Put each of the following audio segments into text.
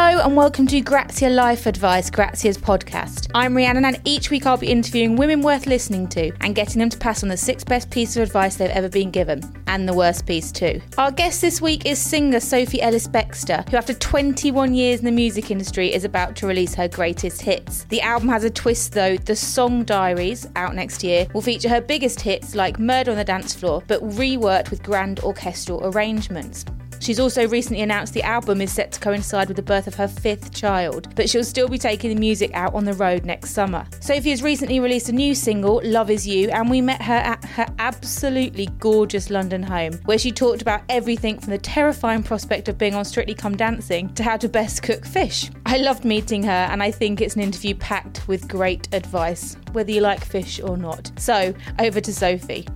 Hello and welcome to Grazia Life Advice, Grazia's podcast. I'm Rhiannon and each week I'll be interviewing women worth listening to and getting them to pass on the six best pieces of advice they've ever been given, and the worst piece too. Our guest this week is singer Sophie Ellis Bextor, who after 21 years in the music industry is about to release her greatest hits. The album has a twist though, The Song Diaries, out next year, will feature her biggest hits like Murder on the Dance Floor, but reworked with grand orchestral arrangements. She's also recently announced the album is set to coincide with the birth of her fifth child, but she'll still be taking the music out on the road next summer. Sophie has recently released a new single, Love Is You, and we met her at her absolutely gorgeous London home, where she talked about everything from the terrifying prospect of being on Strictly Come Dancing to how to best cook fish. I loved meeting her, and I think it's an interview packed with great advice, whether you like fish or not. So, over to Sophie.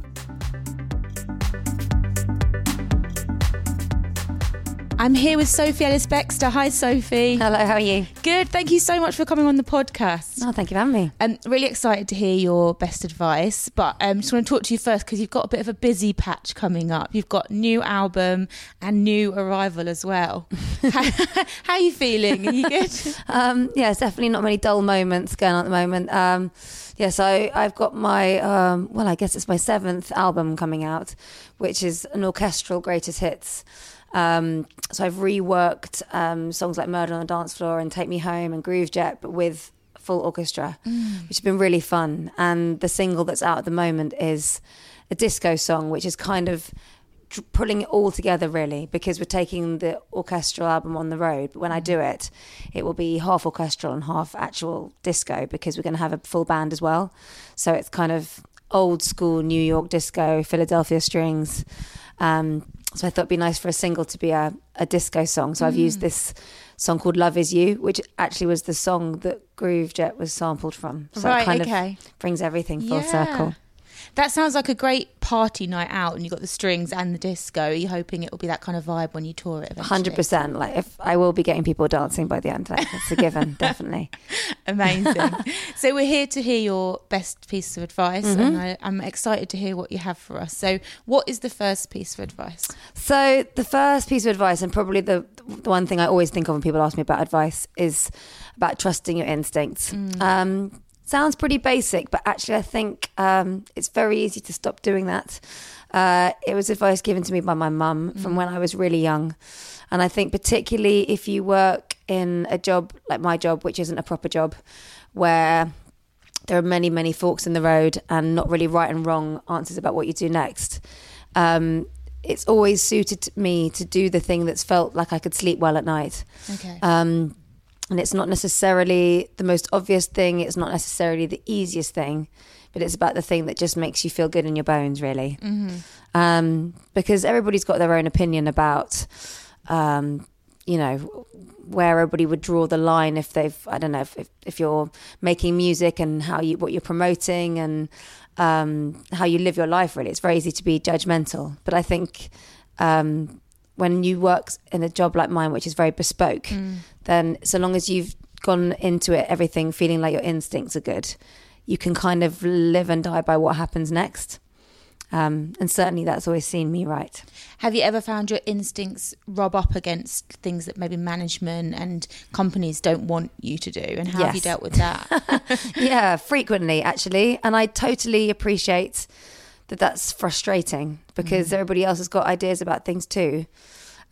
I'm here with Sophie Ellis Bextor. Hi, Sophie. Hello, how are you? Good. Thank you so much for coming on the podcast. Oh, thank you for having me. I'm really excited to hear your best advice, but I um, just want to talk to you first because you've got a bit of a busy patch coming up. You've got new album and new arrival as well. how, how, are you feeling? Are you good? um, yeah, it's definitely not many dull moments going on at the moment. Um, yeah, so I've got my, um, well, I guess it's my seventh album coming out, which is an orchestral greatest hits. Um, so I've reworked um, songs like Murder on the Dance Floor and Take Me Home and Groove Jet, but with full orchestra, mm. which has been really fun. And the single that's out at the moment is a disco song, which is kind of pulling it all together really because we're taking the orchestral album on the road but when i do it it will be half orchestral and half actual disco because we're going to have a full band as well so it's kind of old school new york disco philadelphia strings um, so I thought it'd be nice for a single to be a, a disco song. So mm. I've used mm. this song called Love Is You, which actually was the song that Groove Jet was sampled from. So right, it kind okay. of brings everything full yeah. circle. That sounds like a great party night out, and you've got the strings and the disco. Are you hoping it will be that kind of vibe when you tour it? Hundred percent. Like if I will be getting people dancing by the end, like, that's a given, definitely. Amazing. so we're here to hear your best piece of advice, mm-hmm. and I, I'm excited to hear what you have for us. So, what is the first piece of advice? So the first piece of advice, and probably the, the one thing I always think of when people ask me about advice, is about trusting your instincts. Mm. Um, sounds pretty basic, but actually, I think um, it's very easy to stop doing that. Uh, it was advice given to me by my mum from mm. when I was really young. And I think, particularly if you work in a job like my job, which isn't a proper job, where there are many, many forks in the road and not really right and wrong answers about what you do next. Um, it's always suited me to do the thing that's felt like I could sleep well at night. Okay. Um, and it's not necessarily the most obvious thing, it's not necessarily the easiest thing, but it's about the thing that just makes you feel good in your bones, really. Mm-hmm. Um, because everybody's got their own opinion about, um, you know, where everybody would draw the line if they've, I don't know, if, if, if you're making music and how you, what you're promoting and um, how you live your life, really. It's very easy to be judgmental. But I think um, when you work in a job like mine, which is very bespoke, mm. then so long as you've gone into it, everything feeling like your instincts are good, you can kind of live and die by what happens next. Um, and certainly that's always seen me right. Have you ever found your instincts rub up against things that maybe management and companies don't want you to do? And how yes. have you dealt with that? yeah, frequently actually. And I totally appreciate that that's frustrating because mm. everybody else has got ideas about things too.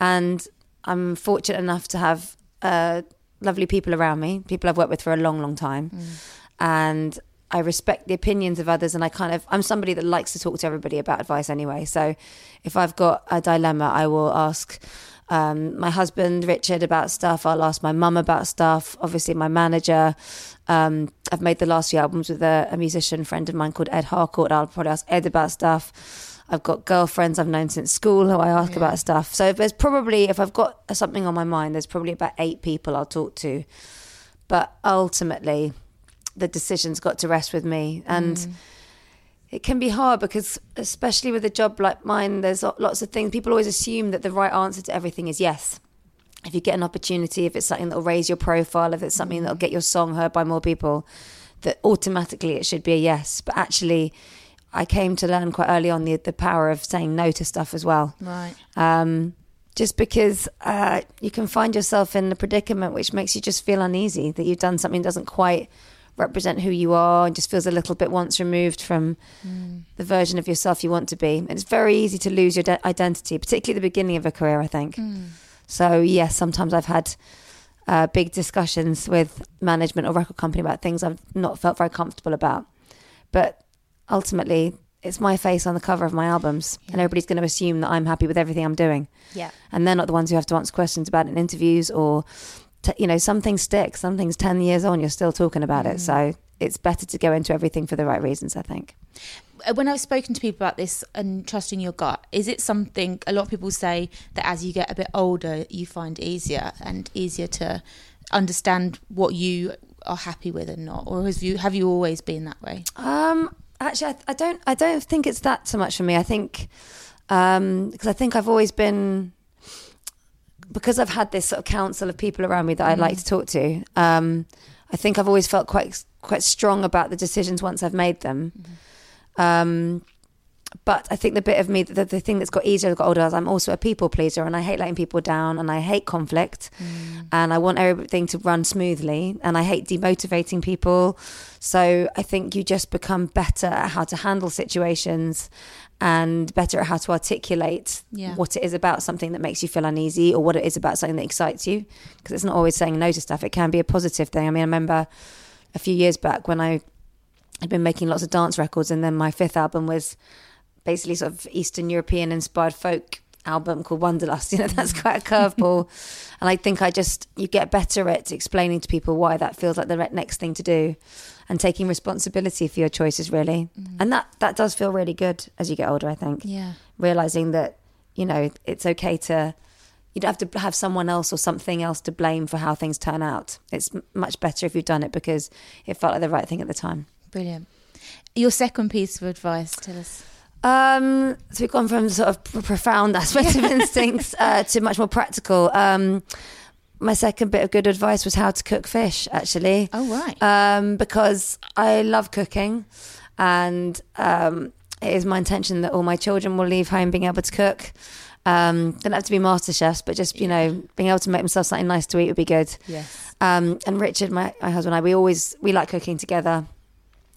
And I'm fortunate enough to have uh, lovely people around me, people I've worked with for a long, long time. Mm. And I respect the opinions of others and I kind of I'm somebody that likes to talk to everybody about advice anyway. So if I've got a dilemma, I will ask um, my husband Richard about stuff. I'll ask my mum about stuff. Obviously, my manager. Um, I've made the last few albums with a, a, musician friend of mine called Ed Harcourt. I'll probably ask Ed about stuff. I've got girlfriends I've known since school who I ask yeah. about stuff. So there's probably, if I've got something on my mind, there's probably about eight people I'll talk to. But ultimately, the decision's got to rest with me. And mm it can be hard because especially with a job like mine there's lots of things. People always assume that the right answer to everything is yes. If you get an opportunity if it's something that'll raise your profile if it's something that'll get your song heard by more people that automatically it should be a yes. But actually I came to learn quite early on the the power of saying no to stuff as well. Right. Um, just because uh, you can find yourself in a predicament which makes you just feel uneasy that you've done something that doesn't quite represent who you are and just feels a little bit once removed from mm. the version of yourself you want to be. And it's very easy to lose your de- identity, particularly at the beginning of a career, I think. Mm. So, yes, sometimes I've had uh, big discussions with management or record company about things I've not felt very comfortable about. But ultimately, it's my face on the cover of my albums, yeah. and everybody's going to assume that I'm happy with everything I'm doing. Yeah. And they're not the ones who have to answer questions about it in interviews or, t- you know, some things stick. Some things 10 years on, you're still talking about mm. it. So it's better to go into everything for the right reasons, I think. Uh, when I've spoken to people about this and trusting your gut, is it something a lot of people say that as you get a bit older, you find easier and easier to understand what you are happy with and not, or have you have you always been that way? Um, actually, I, I don't. I don't think it's that so much for me. I think because um, I think I've always been because I've had this sort of council of people around me that mm. I like to talk to. Um, I think I've always felt quite quite strong about the decisions once I've made them. Mm-hmm. Um, but I think the bit of me, the, the thing that's got easier as I got older is I'm also a people pleaser and I hate letting people down and I hate conflict mm. and I want everything to run smoothly and I hate demotivating people. So I think you just become better at how to handle situations and better at how to articulate yeah. what it is about something that makes you feel uneasy or what it is about something that excites you. Because it's not always saying no to stuff, it can be a positive thing. I mean, I remember a few years back when I had been making lots of dance records and then my fifth album was basically sort of Eastern European inspired folk album called Wanderlust. You know, that's quite a curveball. and I think I just, you get better at explaining to people why that feels like the next thing to do and taking responsibility for your choices, really. Mm. And that, that does feel really good as you get older, I think. Yeah. Realizing that, you know, it's okay to, you don't have to have someone else or something else to blame for how things turn out. It's much better if you've done it because it felt like the right thing at the time. Brilliant. Your second piece of advice, tell us. Um, so we've gone from sort of profound aspects of instincts uh, to much more practical. Um, my second bit of good advice was how to cook fish, actually. Oh, right. Um, because I love cooking and um, it is my intention that all my children will leave home being able to cook. Um, don't have to be master chefs, but just, you know, being able to make themselves something nice to eat would be good. Yes. Um, and Richard, my, my husband and I, we always, we like cooking together.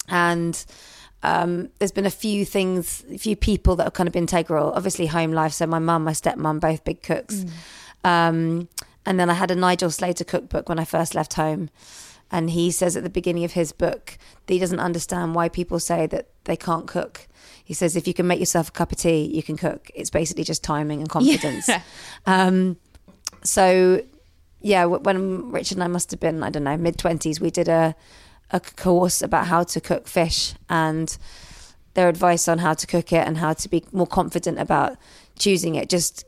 And um, there's been a few things, a few people that have kind of been integral. Obviously, home life. So my mum, my stepmom, both big cooks. Mm. Um, and then I had a Nigel Slater cookbook when I first left home. And he says at the beginning of his book that he doesn't understand why people say that they can't cook. He says if you can make yourself a cup of tea, you can cook. It's basically just timing and confidence. Yeah. Um, so, yeah, when Richard and I must have been, I don't know, mid 20s, we did a a course about how to cook fish and their advice on how to cook it and how to be more confident about choosing it. Just,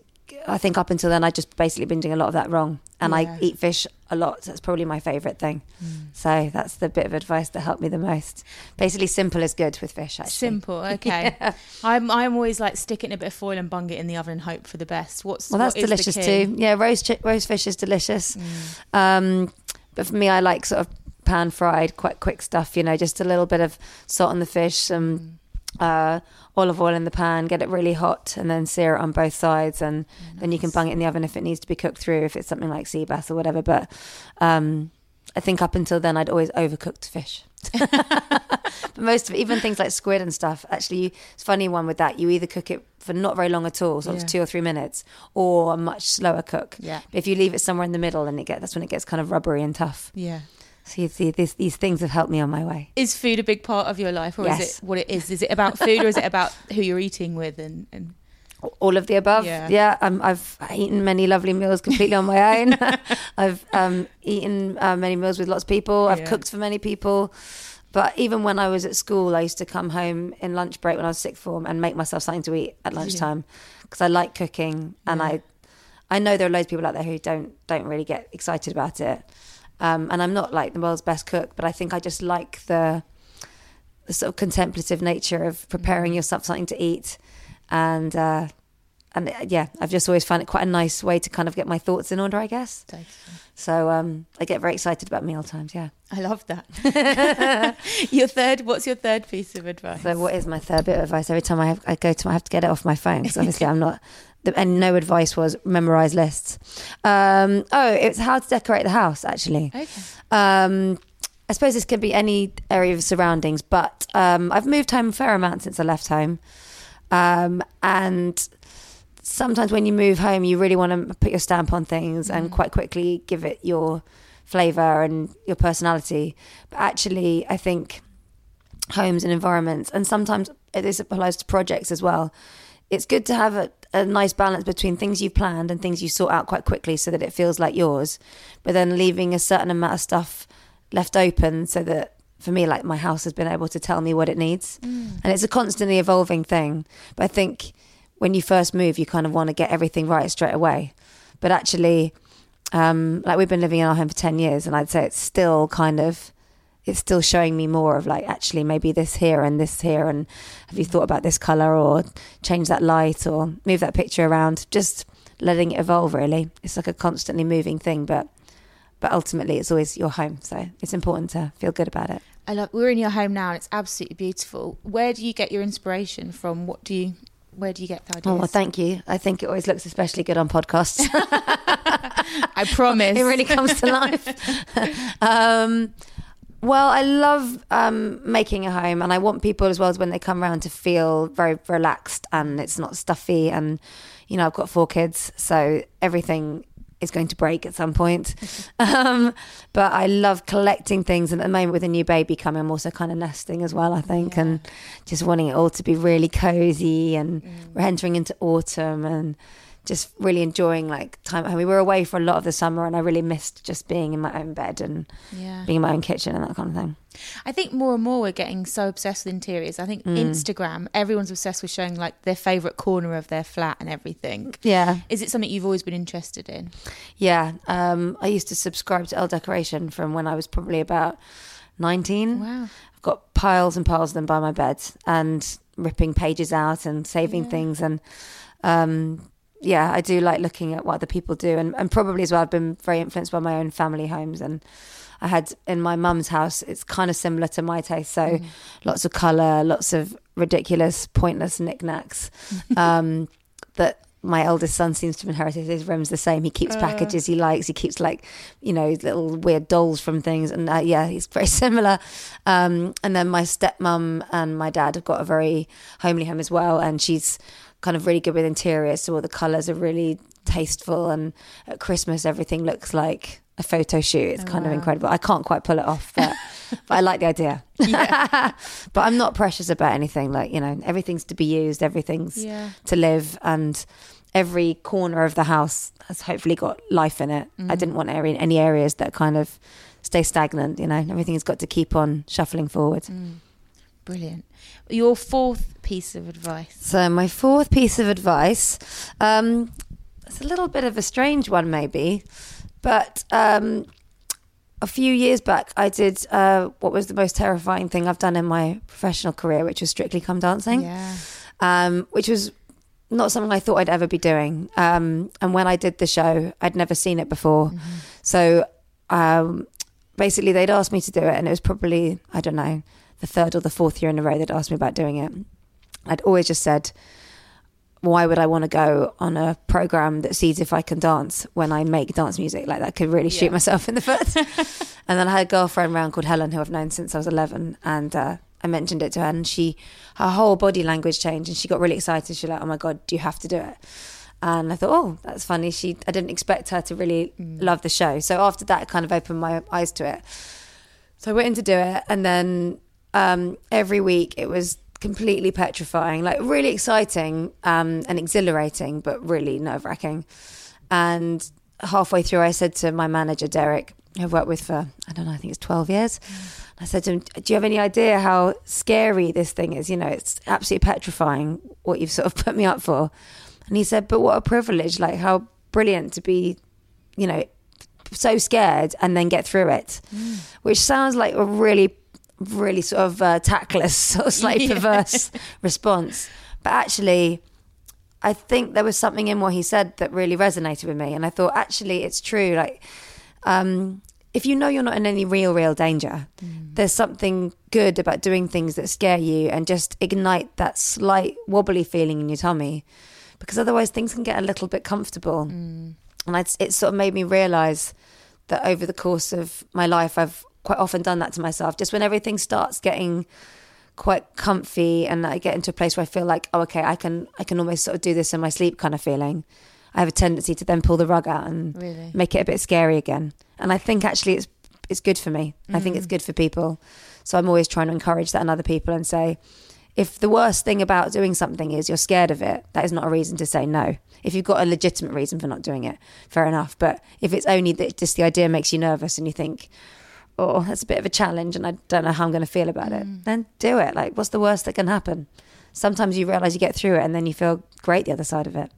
I think up until then, I just basically been doing a lot of that wrong. And yeah. I eat fish a lot. That's probably my favourite thing. Mm. So that's the bit of advice that helped me the most. Basically, simple is good with fish. Actually. Simple, okay. yeah. I'm I'm always like sticking a bit of foil and bung it in the oven and hope for the best. What's well, that's what delicious too. Yeah, roast roast fish is delicious. Mm. Um, but for me, I like sort of pan fried, quite quick stuff. You know, just a little bit of salt on the fish, some mm. uh, olive oil in the pan, get it really hot, and then sear it on both sides, and nice. then you can bung it in the oven if it needs to be cooked through, if it's something like sea bass or whatever. But um, I think up until then, I'd always overcooked fish. but most of it, even things like squid and stuff, actually, it's funny one with that. You either cook it for not very long at all, so yeah. it's two or three minutes, or a much slower cook. Yeah. But if you leave it somewhere in the middle, and it get that's when it gets kind of rubbery and tough. Yeah. So you see, this, these things have helped me on my way. Is food a big part of your life, or yes. is it what it is? Is it about food, or is it about who you're eating with, and, and... all of the above? Yeah, yeah um, I've eaten many lovely meals completely on my own. I've um, eaten uh, many meals with lots of people. I've yeah. cooked for many people. But even when I was at school, I used to come home in lunch break when I was sixth form and make myself something to eat at lunchtime because I like cooking, and I, I know there are loads of people out there who don't don't really get excited about it. Um, and I'm not like the world's best cook, but I think I just like the the sort of contemplative nature of preparing mm. yourself something to eat, and uh, and uh, yeah, I've just always found it quite a nice way to kind of get my thoughts in order, I guess. Totally. So um, I get very excited about meal times. Yeah, I love that. your third, what's your third piece of advice? So what is my third bit of advice? Every time I have, I go to, I have to get it off my phone because obviously I'm not the, and no advice was memorize lists. Um, oh, it's how to decorate the house actually. Okay. Um, I suppose this could be any area of surroundings, but um, I've moved home a fair amount since I left home. Um, and sometimes when you move home, you really want to put your stamp on things and quite quickly give it your flavor and your personality. But actually, I think homes and environments, and sometimes this applies to projects as well. It's good to have a, a nice balance between things you've planned and things you sort out quite quickly so that it feels like yours, but then leaving a certain amount of stuff left open so that for me, like my house has been able to tell me what it needs. And it's a constantly evolving thing. But I think when you first move, you kind of want to get everything right straight away. But actually, um, like we've been living in our home for 10 years, and I'd say it's still kind of. It's still showing me more of like actually maybe this here and this here and have you thought about this color or change that light or move that picture around just letting it evolve really it's like a constantly moving thing but but ultimately it's always your home so it's important to feel good about it I love. We're in your home now, and it's absolutely beautiful. Where do you get your inspiration from? What do you? Where do you get the ideas? Oh, well, thank you. I think it always looks especially good on podcasts. I promise. it really comes to life. um, well, I love um, making a home, and I want people as well as when they come around to feel very relaxed and it's not stuffy. And you know, I've got four kids, so everything is going to break at some point. um, but I love collecting things, and at the moment with a new baby coming, I'm also kind of nesting as well. I think, and just wanting it all to be really cozy. And we're entering into autumn, and just really enjoying like time at home. We were away for a lot of the summer, and I really missed just being in my own bed and Yeah. being in my own kitchen and that kind of thing. I think more and more we're getting so obsessed with interiors. I think Mm. Instagram, everyone's obsessed with showing like their favorite corner of their flat and everything. Yeah, Is it something you've always been interested in? yeah. Um, I used to subscribe to Elle Decoration from when I was probably about nineteen. Wow. I've got piles and piles of them by my bed and ripping pages out and saving things and um yeah, I do like looking at what other people do and, and probably as well I've been very influenced by my own family homes and I had in my mum's house it's kind of similar to my taste so lots of colour, lots of ridiculous pointless knickknacks um that my eldest son seems to have inherited his room's the same. He keeps packages he likes. He keeps like, you know, little weird dolls from things. And uh, yeah, he's very similar. Um, and then my stepmom and my dad have got a very homely home as well. And she's kind of really good with interiors. So all the colours are really tasteful. And at Christmas, everything looks like a photo shoot. It's kind of incredible. I can't quite pull it off, but, but I like the idea. but I'm not precious about anything. Like, you know, everything's to be used, everything's Yeah. to live and every corner of the house has hopefully got life in it. I mm-hmm. didn't want area, any areas that kind of stay stagnant, you know. Everything's got to keep on shuffling forward. Mm. Brilliant. Your fourth piece of advice. So my fourth piece of advice, um, it's a little bit of a strange one maybe, but um, a few years back I did uh, what was the most terrifying thing I've done in my professional career, which was Strictly Come Dancing. Yeah. um, which was not something I thought I'd ever be doing. Um, and when I did the show, I'd never seen it before. So um, basically, they'd asked me to do it, and it was probably, I don't know, the third or the fourth year in a row they'd asked me about doing it. I'd always just said, why would I want to go on a program that sees if I can dance when I make dance music? Like that could really shoot Yeah. myself in the foot. and then I had a girlfriend around called Helen who I've known since I was 11. And uh, I mentioned it to her and she, her whole body language changed and she got really excited. She was like, oh my God, do you have to do it? And I thought, oh, that's funny. She, I didn't expect her to really love the show. So after that, it kind of opened my eyes to it. So I went in to do it, and then um, every week it was completely petrifying, like really exciting um, and exhilarating, but really nerve wracking. And halfway through, I said to my manager Derek, who I've worked with for I don't know, I think it's twelve years. I said to him, "Do you have any idea how scary this thing is? You know, it's absolutely petrifying what you've sort of put me up for." And he said, "But what a privilege! Like how brilliant to be, you know, so scared and then get through it." Which sounds like a really, really sort of uh, tactless, sort of slightly Yeah. perverse response, but actually. I think there was something in what he said that really resonated with me, and I thought actually it's true. Like, um, if you know you're not in any real, real danger, there's something good about doing things that scare you and just ignite that slight wobbly feeling in your tummy. because otherwise things can get a little bit comfortable. Mm. And it's, it sort of made me realize that over the course of my life, I've quite often done that to myself. Just when everything starts getting quite comfy and I get into a place where I feel like, oh, okay, I can, I can almost sort of do this in my sleep kind of feeling. I have a tendency to then pull the rug out and Really? make it a bit scary again. And I think actually it's it's good for me. I think it's mm. good for people. So I'm always trying to encourage that in other people and say, if the worst thing about doing something is you're scared of it, that is not a reason to say no. If you've got a legitimate reason for not doing it, fair enough. But if it's only that just the idea makes you nervous and you think, oh, that's a bit of a challenge and I don't know how I'm going to feel about it, mm. then do it. Like, what's the worst that can happen? Sometimes you realize you get through it and then you feel great the other side of it.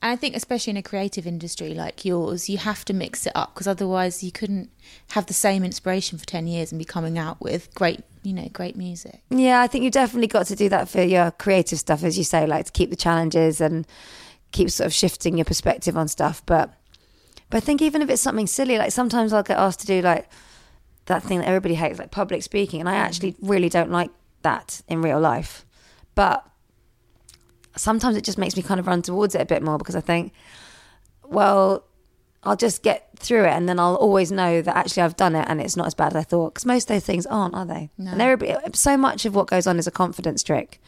And I think, especially in a creative industry like yours, you have to mix it up because otherwise you couldn't have the same inspiration for 10 years and be coming out with great, you know, great music. Yeah, I think you definitely got to do that for your creative stuff, as you say, like to keep the challenges and keep sort of shifting your perspective on stuff. But but I think even if it's something silly, like sometimes I'll get asked to do like that thing that everybody hates, like public speaking, and I actually really don't like that in real life. But sometimes it just makes me kind of run towards it a bit more because I think, well, I'll just get through it and then I'll always know that actually I've done it and it's not as bad as I thought. Because most of those things aren't, are they? No. And everybody, so much of what goes on is a confidence trick.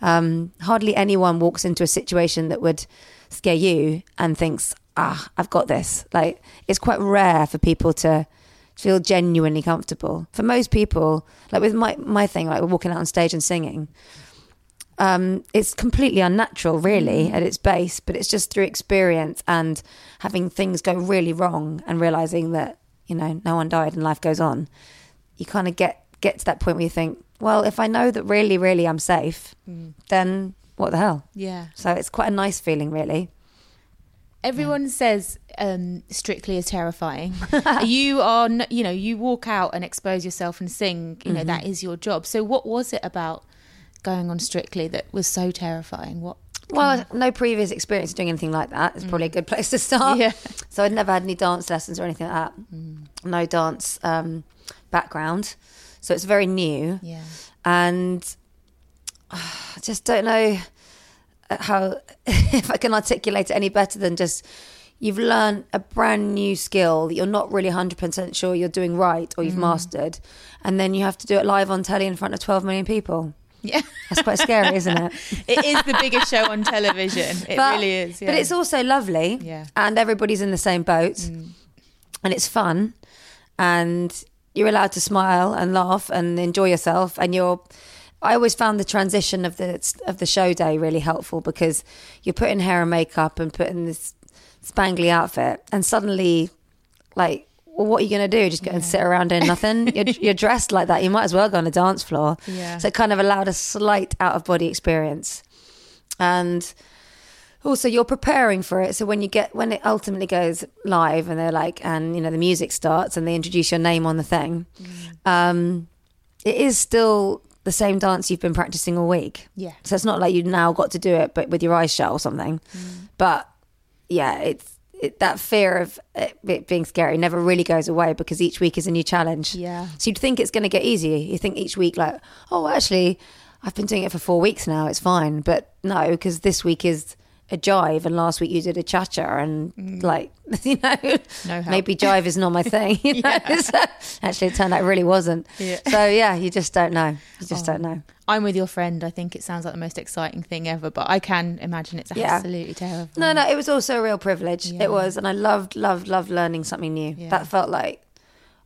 Um, hardly anyone walks into a situation that would scare you and thinks, ah, I've got this. Like, it's quite rare for people to feel genuinely comfortable. For most people, like with my, my thing, like walking out on stage and singing, um, it's completely unnatural, really, at its base, but it's just through experience and having things go really wrong and realizing that, you know, no one died and life goes on. You kind of get, get to that point where you think, well, if I know that really, really I'm safe, then what the hell? Yeah. So it's quite a nice feeling, really. Everyone says um, Strictly is terrifying. you are, n- you know, you walk out and expose yourself and sing. You know, Mm-hmm. that is your job. So, what was it about going on Strictly that was so terrifying? What? Well, no previous experience doing anything like that. It's probably a good place to start. Yeah. So I'd never had any dance lessons or anything like that. No dance um, background. So it's very new. Yeah. and I just don't know how if I can articulate it any better than just you've learned a brand new skill that you're not really 100% sure you're doing right or you've mm. mastered and then you have to do it live on telly in front of 12 million people Yeah. that's quite scary isn't it it is the biggest show on television. It But- really is. Yeah. but it's also lovely Yeah. and everybody's in the same boat mm. and it's fun and you're allowed to smile and laugh and enjoy yourself and you're I always found the transition of the of the show day really helpful because you're putting hair and makeup and putting this spangly outfit and suddenly like well, what are you going to do? Just go and sit around doing nothing? you're, you're dressed like that. You might as well go on a dance floor. Yeah. So it kind of allowed a slight out of body experience. And also you're preparing for it so when you get when it ultimately goes live and they're like and you know the music starts and they introduce your name on the thing um it is still the same dance you've been practicing all week Yeah. so it's not like you now got to do it but with your eyes shut or something mm. but yeah it's it, that fear of it, it being scary never really goes away because each week is a new challenge Yeah. so you'd think it's going to get easier. You think each week, like, oh, actually, I've been doing it for four weeks now. It's fine. But no, because this week is a jive, and last week you did a cha cha, and like, you know, Mm. No maybe jive is not my thing. You know? So, actually, it turned out it really wasn't. Yeah. Oh. So yeah, you just don't know. You just don't know. I'm with your friend. I think it sounds like the most exciting thing ever, but I can imagine it's Yeah. absolutely terrible. No, no, it was also a real privilege. Yeah. It was, and I loved, loved, loved learning something new. Yeah. That felt like,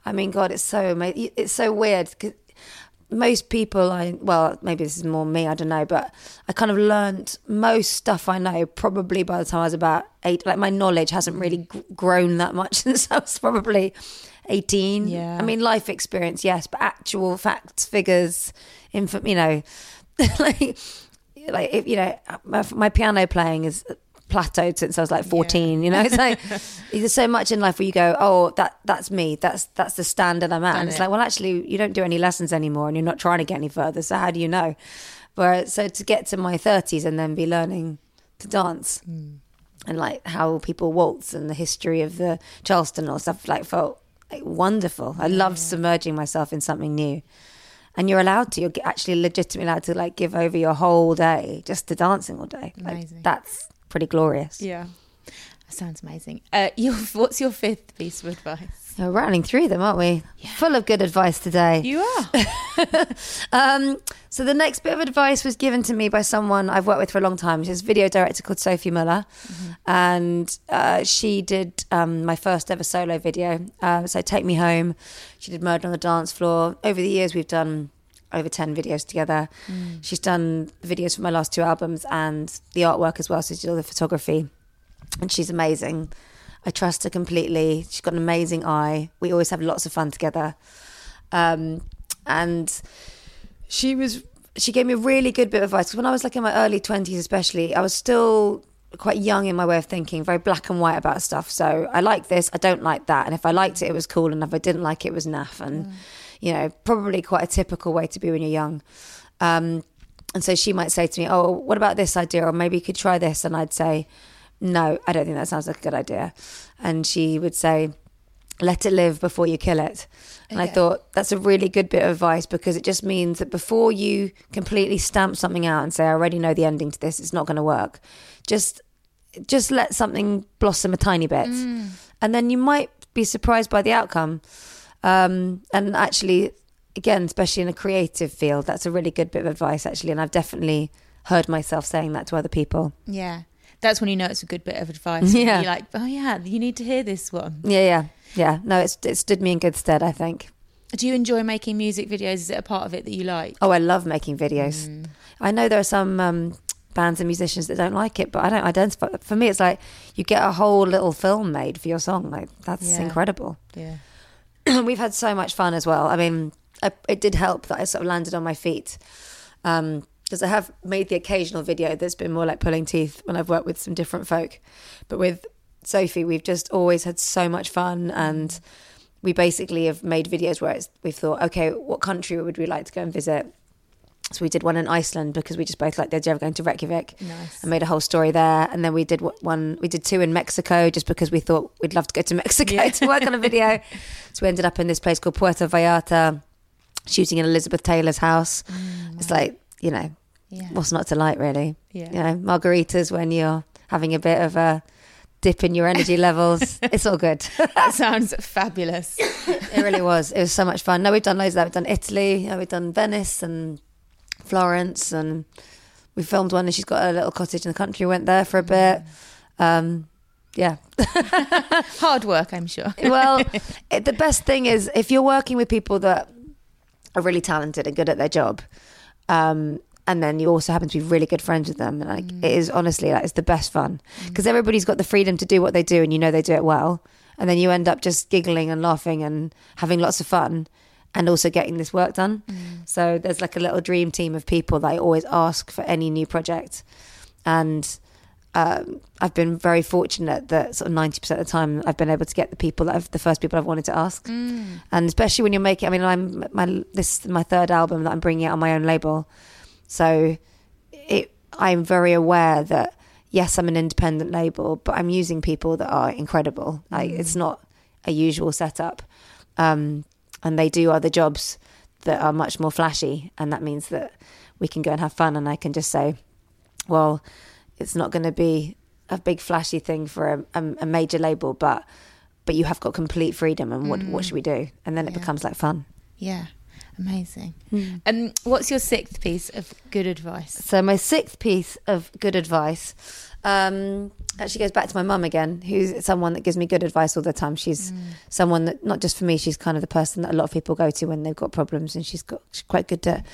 I mean, God, it's so amazing. It's so weird most people, I well, maybe this is more me. I don't know, but I kind of learned most stuff I know probably by the time I was about eight. Like my knowledge hasn't really Mm. g- grown that much since I was probably eighteen. Yeah. I mean, life experience, yes, but actual facts, figures, info, you know, like like if you know my, my piano playing is plateaued since I was like 14 you know? It's like there's so much in life where you go oh that that's me. That's that's the standard I'm at. Done and it's it. like well actually you don't do any lessons anymore and you're not trying to get any further so how do you know? Where so to get to my 30s and then be learning to dance hmm. and like how people waltz and the history of the Charleston or stuff like felt like wonderful. I loved submerging myself in something new. And you're allowed to. You're actually legitimately allowed to like give over your whole day just to dancing all day. Like Amazing. that's pretty glorious. Yeah. That sounds amazing. Uh, your, what's your fifth piece of advice? We're rattling through them, aren't we? Full of good advice today. You are. Um, so the next bit of advice was given to me by someone I've worked with for a long time. She's a video director called Sophie Muller, and uh, she did um, my first ever solo video. Uh, so "Take Me Home." She did "Murder on the Dance Floor." Over the years, we've done over ten videos together. She's done videos for my last two albums and the artwork as well. So she did all the photography, and she's amazing. I trust her completely. She's got an amazing eye. We always have lots of fun together. Um, and she was she gave me a really good bit of advice. when I was like in my early twenties, especially, I was still quite young in my way of thinking, very black and white about stuff. So I like this, I don't like that, and if I liked it, it was cool, and if I didn't like it, it was naff, and you know, probably quite a typical way to be when you're young. Um, and so she might say to me, "Oh, what about this idea? Or maybe you could try this," and I'd say, "No, I don't think that sounds like a good idea," and she would say let it live before you kill it. And I thought that's a really good bit of advice because it just means that before you completely stamp something out and say, I already know the ending to this, it's not going to work, just just let something blossom a tiny bit. And then you might be surprised by the outcome. Um, and actually, again, especially in a creative field, that's a really good bit of advice, actually. And I've definitely heard myself saying that to other people. Yeah. That's when you know it's a good bit of advice. Yeah. You're like, oh, yeah, you need to hear this one. Yeah, yeah, yeah. No, it's, it stood me in good stead, I think. Do you enjoy making music videos? Is it a part of it that you like? Oh, I love making videos. I know there are some um, bands and musicians that don't like it, but I don't identify. For me, it's like you get a whole little film made for your song. Like that's Yeah. incredible. Yeah. We've had so much fun as well. I mean, I, it did help that I sort of landed on my feet um, because I have made the occasional video that's been more like pulling teeth when I've worked with some different folk. But with Sophie, we've just always had so much fun and we basically have made videos where we've thought, okay, what country would we like to go and visit? So we did one in Iceland because we just both liked the idea of going to Reykjavik Nice. and made a whole story there. And then we did one, we did two in Mexico just because we thought we'd love to go to Mexico Yeah. to work on a video. so we ended up in this place called Puerto Vallarta, shooting in Elizabeth Taylor's house. Mm, it's like, you know, Yeah. what's not to like, really? Yeah. You know, margaritas when you're having a bit of a dip in your energy levels. it's all good. That sounds fabulous. it really was. It was so much fun. No, we've done loads of that. We've done Italy, we've done Venice and Florence, and we filmed one. And she's got a little cottage in the country. Went there for a bit. Um, yeah. Hard work, I'm sure. Well, it, the best thing is if you're working with people that are really talented and good at their job, um, and then you also happen to be really good friends with them. And Like it is honestly, like it's the best fun because everybody's got the freedom to do what they do, and you know they do it well. And then you end up just giggling and laughing and having lots of fun, and also getting this work done. So there's like a little dream team of people that I always ask for any new project, and um, I've been very fortunate that sort of ninety percent of the time I've been able to get the people that I've the first people I've wanted to ask, and especially when you're making. I mean, I'm my this is my third album that I'm bringing out on my own label, so it I'm very aware that yes, I'm an independent label, but I'm using people that are incredible. Like it's not a usual setup, um, and they do other jobs that are much more flashy, and that means that we can go and have fun, and I can just say, well it's not going to be a big flashy thing for a, a, a major label, but but you have got complete freedom. And what what mm. should we do? And then it Yeah. becomes like fun. Yeah. Amazing. And what's your sixth piece of good advice? So my sixth piece of good advice um, actually goes back to my mum again, who's someone that gives me good advice all the time. She's hmm. someone that not just for me, she's kind of the person that a lot of people go to when they've got problems, and she's got she's quite good at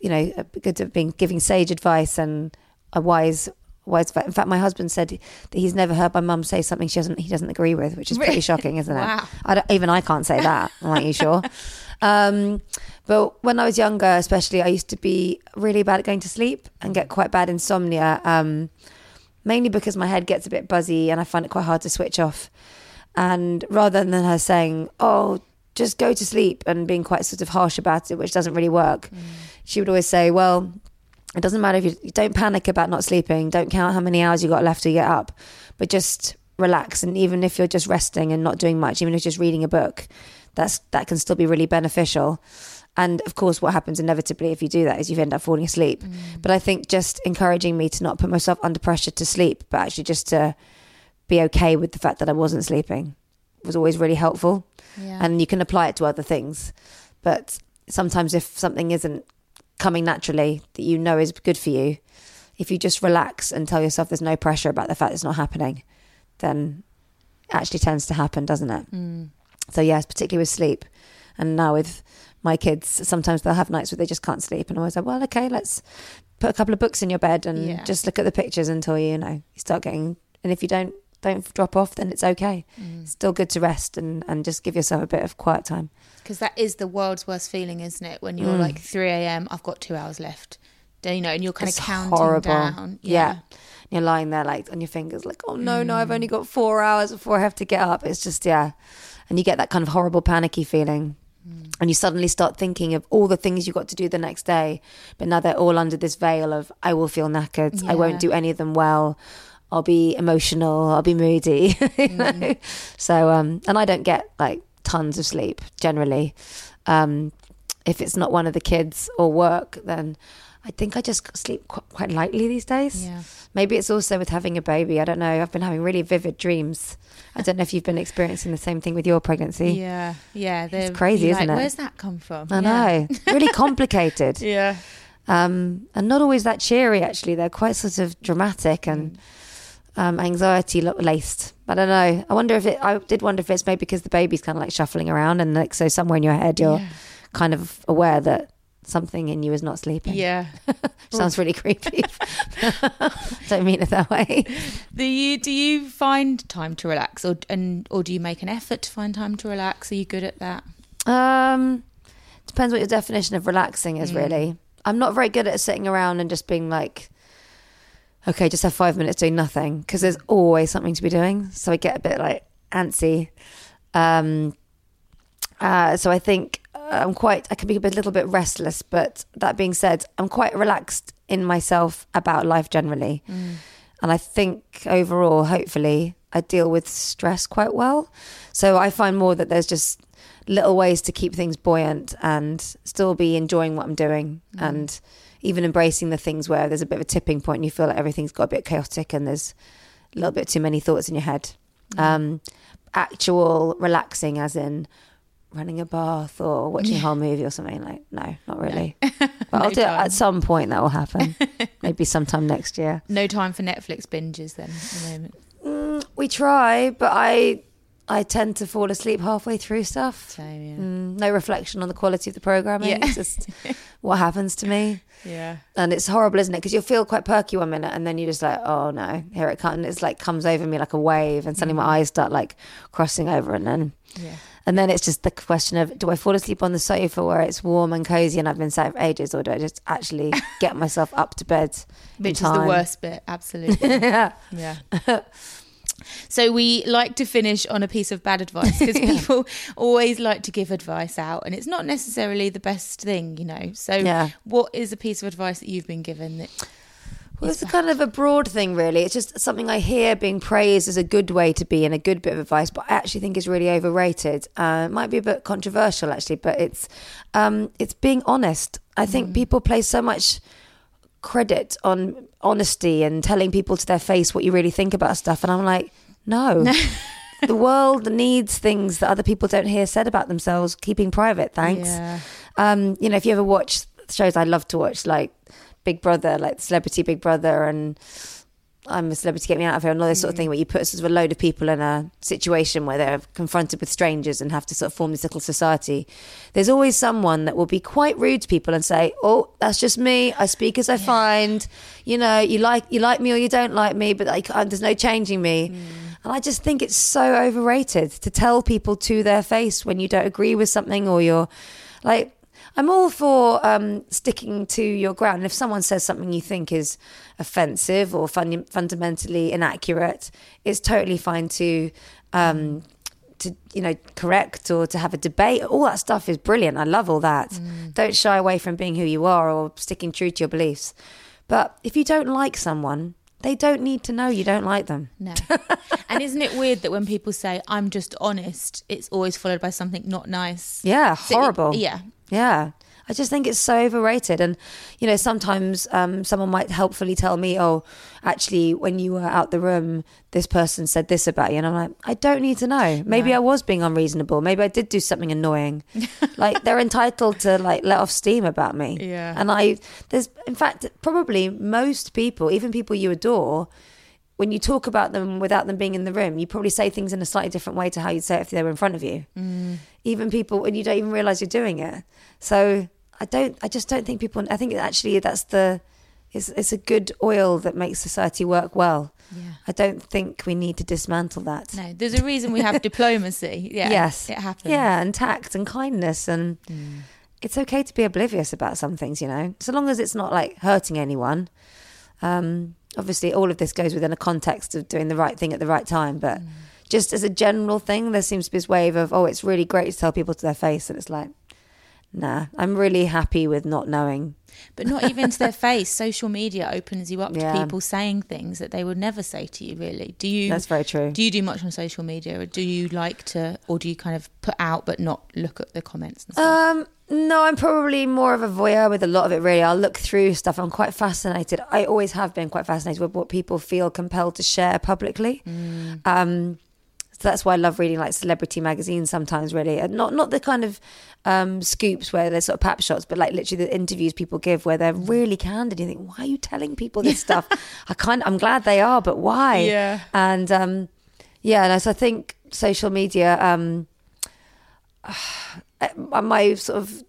you know uh, good at being giving sage advice and a wise. Wise, in fact, my husband said that he's never heard my mum say something she doesn't he doesn't agree with, which is pretty shocking, isn't it? Wow. I even I can't say that. Aren't you sure? Um, but when I was younger, especially, I used to be really bad at going to sleep and get quite bad insomnia. Um, mainly because my head gets a bit buzzy and I find it quite hard to switch off. And rather than her saying, "Oh, just go to sleep," and being quite sort of harsh about it, which doesn't really work, she would always say, "Well." It doesn't matter if you, you don't panic about not sleeping. Don't count how many hours you got left to get up, but just relax. And even if you're just resting and not doing much, even if you're just reading a book, that's that can still be really beneficial. And of course, what happens inevitably if you do that is you end up falling asleep. Mm. But I think just encouraging me to not put myself under pressure to sleep, but actually just to be okay with the fact that I wasn't sleeping was always really helpful. Yeah. And you can apply it to other things. But sometimes if something isn't coming naturally that you know is good for you, if you just relax and tell yourself there's no pressure about the fact it's not happening, then it actually tends to happen, doesn't it? Mm. So yes, particularly with sleep, and now with my kids, sometimes they'll have nights where they just can't sleep, and I always like, well, okay, let's put a couple of books in your bed and Yeah. just look at the pictures until you know you start getting. And if you don't don't drop off, then it's okay. Mm. It's still good to rest and and just give yourself a bit of quiet time. Because that is the world's worst feeling, isn't it? When you're Mm. like 3 a.m., I've got two hours left. You know, and you're kind It's of counting horrible. down. Yeah. You're lying there like on your fingers, like, oh no, no, I've only got four hours before I have to get up. It's just yeah, and you get that kind of horrible panicky feeling. And you suddenly start thinking of all the things you got to do the next day, but now they're all under this veil of I will feel knackered. I won't do any of them well. I'll be emotional. I'll be moody. you know? So, um, and I don't get like tons of sleep generally. Um, if it's not one of the kids or work, then I think I just sleep qu- quite lightly these days. Yeah. Maybe it's also with having a baby. I don't know. I've been having really vivid dreams. I don't know if you've been experiencing the same thing with your pregnancy. Yeah. Yeah. they're- crazy, isn't like, it? Where's that come from? I Yeah. know. Really complicated. Yeah. um, and not always that cheery, actually. They're quite sort of dramatic and Mm. um, anxiety laced. I don't know. I wonder if it, I did wonder if it's maybe because the baby's kind of like shuffling around and like, so somewhere in your head, you're Yeah. kind of aware that something in you is not sleeping. Yeah. Sounds really creepy. don't mean it that way. Do you do you find time to relax, or and or do you make an effort to find time to relax? Are you good at that? Um, depends what your definition of relaxing is. Mm. Really, I'm not very good at sitting around and just being like, okay, just have five minutes doing nothing because there's always something to be doing. So I get a bit like antsy. Um, uh, so I think I'm quite. I can be a bit, little bit restless. But that being said, I'm quite relaxed in myself about life generally. Mm. And I think overall, hopefully, I deal with stress quite well. So I find more that there's just little ways to keep things buoyant and still be enjoying what I'm doing mm. and even embracing the things where there's a bit of a tipping point and you feel like everything's got a bit chaotic and there's a little bit too many thoughts in your head. Mm. Um, actual relaxing, as in running a bath or watching a whole movie or something like no not really but i'll No do it at some point that will happen maybe sometime next year No time for Netflix binges then at the moment. Mm, we try, but I I tend to fall asleep halfway through stuff. Same, yeah. Mm, no reflection on the quality of the programming. Yeah. It's just what happens to me, Yeah. and it's horrible, isn't it? Because you'll feel quite perky one minute, and then you're just like, oh no, here it comes. And it's like comes over me like a wave, and suddenly my eyes start like crossing over, and then Yeah. And then it's just the question of do I fall asleep on the sofa where it's warm and cozy and I've been sat for ages, or do I just actually get myself up to bed? in Which is the worst bit, absolutely. yeah. Yeah. So we like to finish on a piece of bad advice because people always like to give advice out, and it's not necessarily the best thing, you know. So, Yeah. what is a piece of advice that you've been given that? Well, it's a kind of a broad thing, really. It's just something I hear being praised as a good way to be and a good bit of advice, but I actually think is really overrated. Uh, it might be a bit controversial, actually, but it's um, it's being honest. I think people place so much credit on honesty and telling people to their face what you really think about stuff, and I'm like, no. the world needs things that other people don't hear said about themselves, keeping private. Thanks Yeah. um, you know, if you ever watch shows I love to watch, like Big Brother, like Celebrity Big Brother, and I'm a celebrity, get me out of here, and all this sort of thing, where you put sort of a load of people in a situation where they're confronted with strangers and have to sort of form this little society. There's always someone that will be quite rude to people and say, "Oh, that's just me. I speak as I find. You know, you like you like me or you don't like me, but uh, there's no changing me." And I just think it's so overrated to tell people to their face when you don't agree with something or you're like, I'm all for um, sticking to your ground. And if someone says something you think is offensive or fun- fundamentally inaccurate, it's totally fine to. Um, to you know correct or to have a debate all that stuff is brilliant i love all that don't shy away from being who you are or sticking true to your beliefs but if you don't like someone they don't need to know you don't like them No. and isn't it weird that when people say, I'm just honest, it's always followed by something not nice? yeah So- horrible yeah. Yeah. I just think it's so overrated. And, you know, sometimes um, someone might helpfully tell me, oh, actually, when you were out the room, this person said this about you. And I'm like, I don't need to know. Maybe No. I was being unreasonable. Maybe I did do something annoying. like, they're entitled to, like, let off steam about me. Yeah. And I, there's, in fact, probably most people, even people you adore, when you talk about them without them being in the room, you probably say things in a slightly different way to how you'd say it if they were in front of you. Even people, and you don't even realize you're doing it. So I don't, I just don't think people, I think actually that's the, it's, it's a good oil that makes society work well. Yeah. I don't think we need to dismantle that. No, there's a reason we have diplomacy. Yeah. Yes. It happens. Yeah, and tact and kindness. And it's okay to be oblivious about some things, you know, so long as it's not like hurting anyone. Um, obviously, all of this goes within a context of doing the right thing at the right time. But just as a general thing, there seems to be this wave of, oh, it's really great to tell people to their face. And it's like, nah, I'm really happy with not knowing. But not even to their face. Social media opens you up Yeah. to people saying things that they would never say to you, really. Do you That's very true. do you do much on social media or do you like to or do you kind of put out but not look at the comments and stuff? Um, no, I'm probably more of a voyeur with a lot of it. Really, I'll look through stuff. I'm quite fascinated. I always have been quite fascinated with what people feel compelled to share publicly. Um, so that's why I love reading like celebrity magazines sometimes. Really, and not not the kind of um, scoops where there's sort of pap shots, but like literally the interviews people give where they're really candid. You think, why are you telling people this stuff? I kind, I'm glad they are, but why? Yeah. and um, yeah, and so I think social media. Um, Uh, my sort of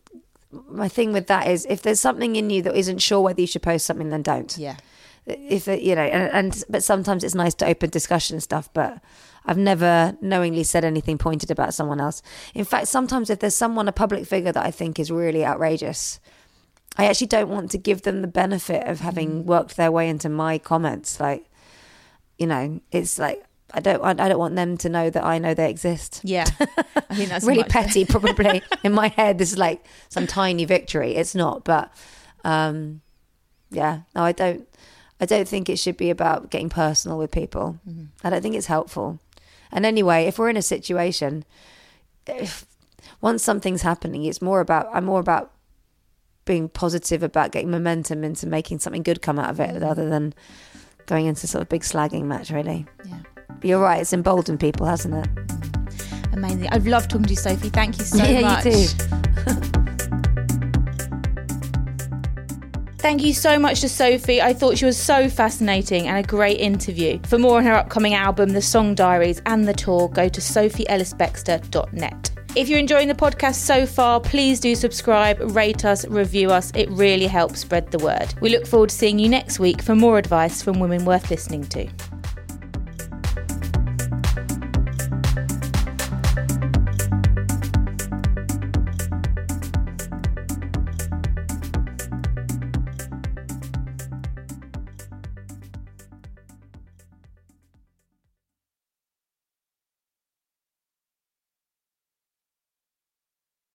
my thing with that is if there's something in you that isn't sure whether you should post something, then don't. yeah. If it, you know, and, and but sometimes it's nice to open discussion and stuff, but. I've never knowingly said anything pointed about someone else. In fact, sometimes if there's someone, a public figure that I think is really outrageous, I actually don't want to give them the benefit of having mm. worked their way into my comments. Like, you know, it's like I don't, I don't want them to know that I know they exist Yeah. I think that's really petty probably in my head this is like some tiny victory it's not but um yeah no i don't i don't think it should be about getting personal with people Mm-hmm. i don't think it's helpful and anyway if we're in a situation if once something's happening it's more about i'm more about being positive about getting momentum into making something good come out of Mm-hmm. it rather than going into sort of big slagging match really Yeah. But you're right it's emboldened people hasn't it Amazing. I've loved talking to you, Sophie. Thank you so Yeah, you much. too. Thank you so much to Sophie. I thought she was so fascinating and a great interview. For more on her upcoming album, The Song Diaries, and the tour, go to sophieellisbextor.net. If you're enjoying the podcast so far, please do subscribe, rate us, review us. It really helps spread the word. We look forward to seeing you next week for more advice from women worth listening to.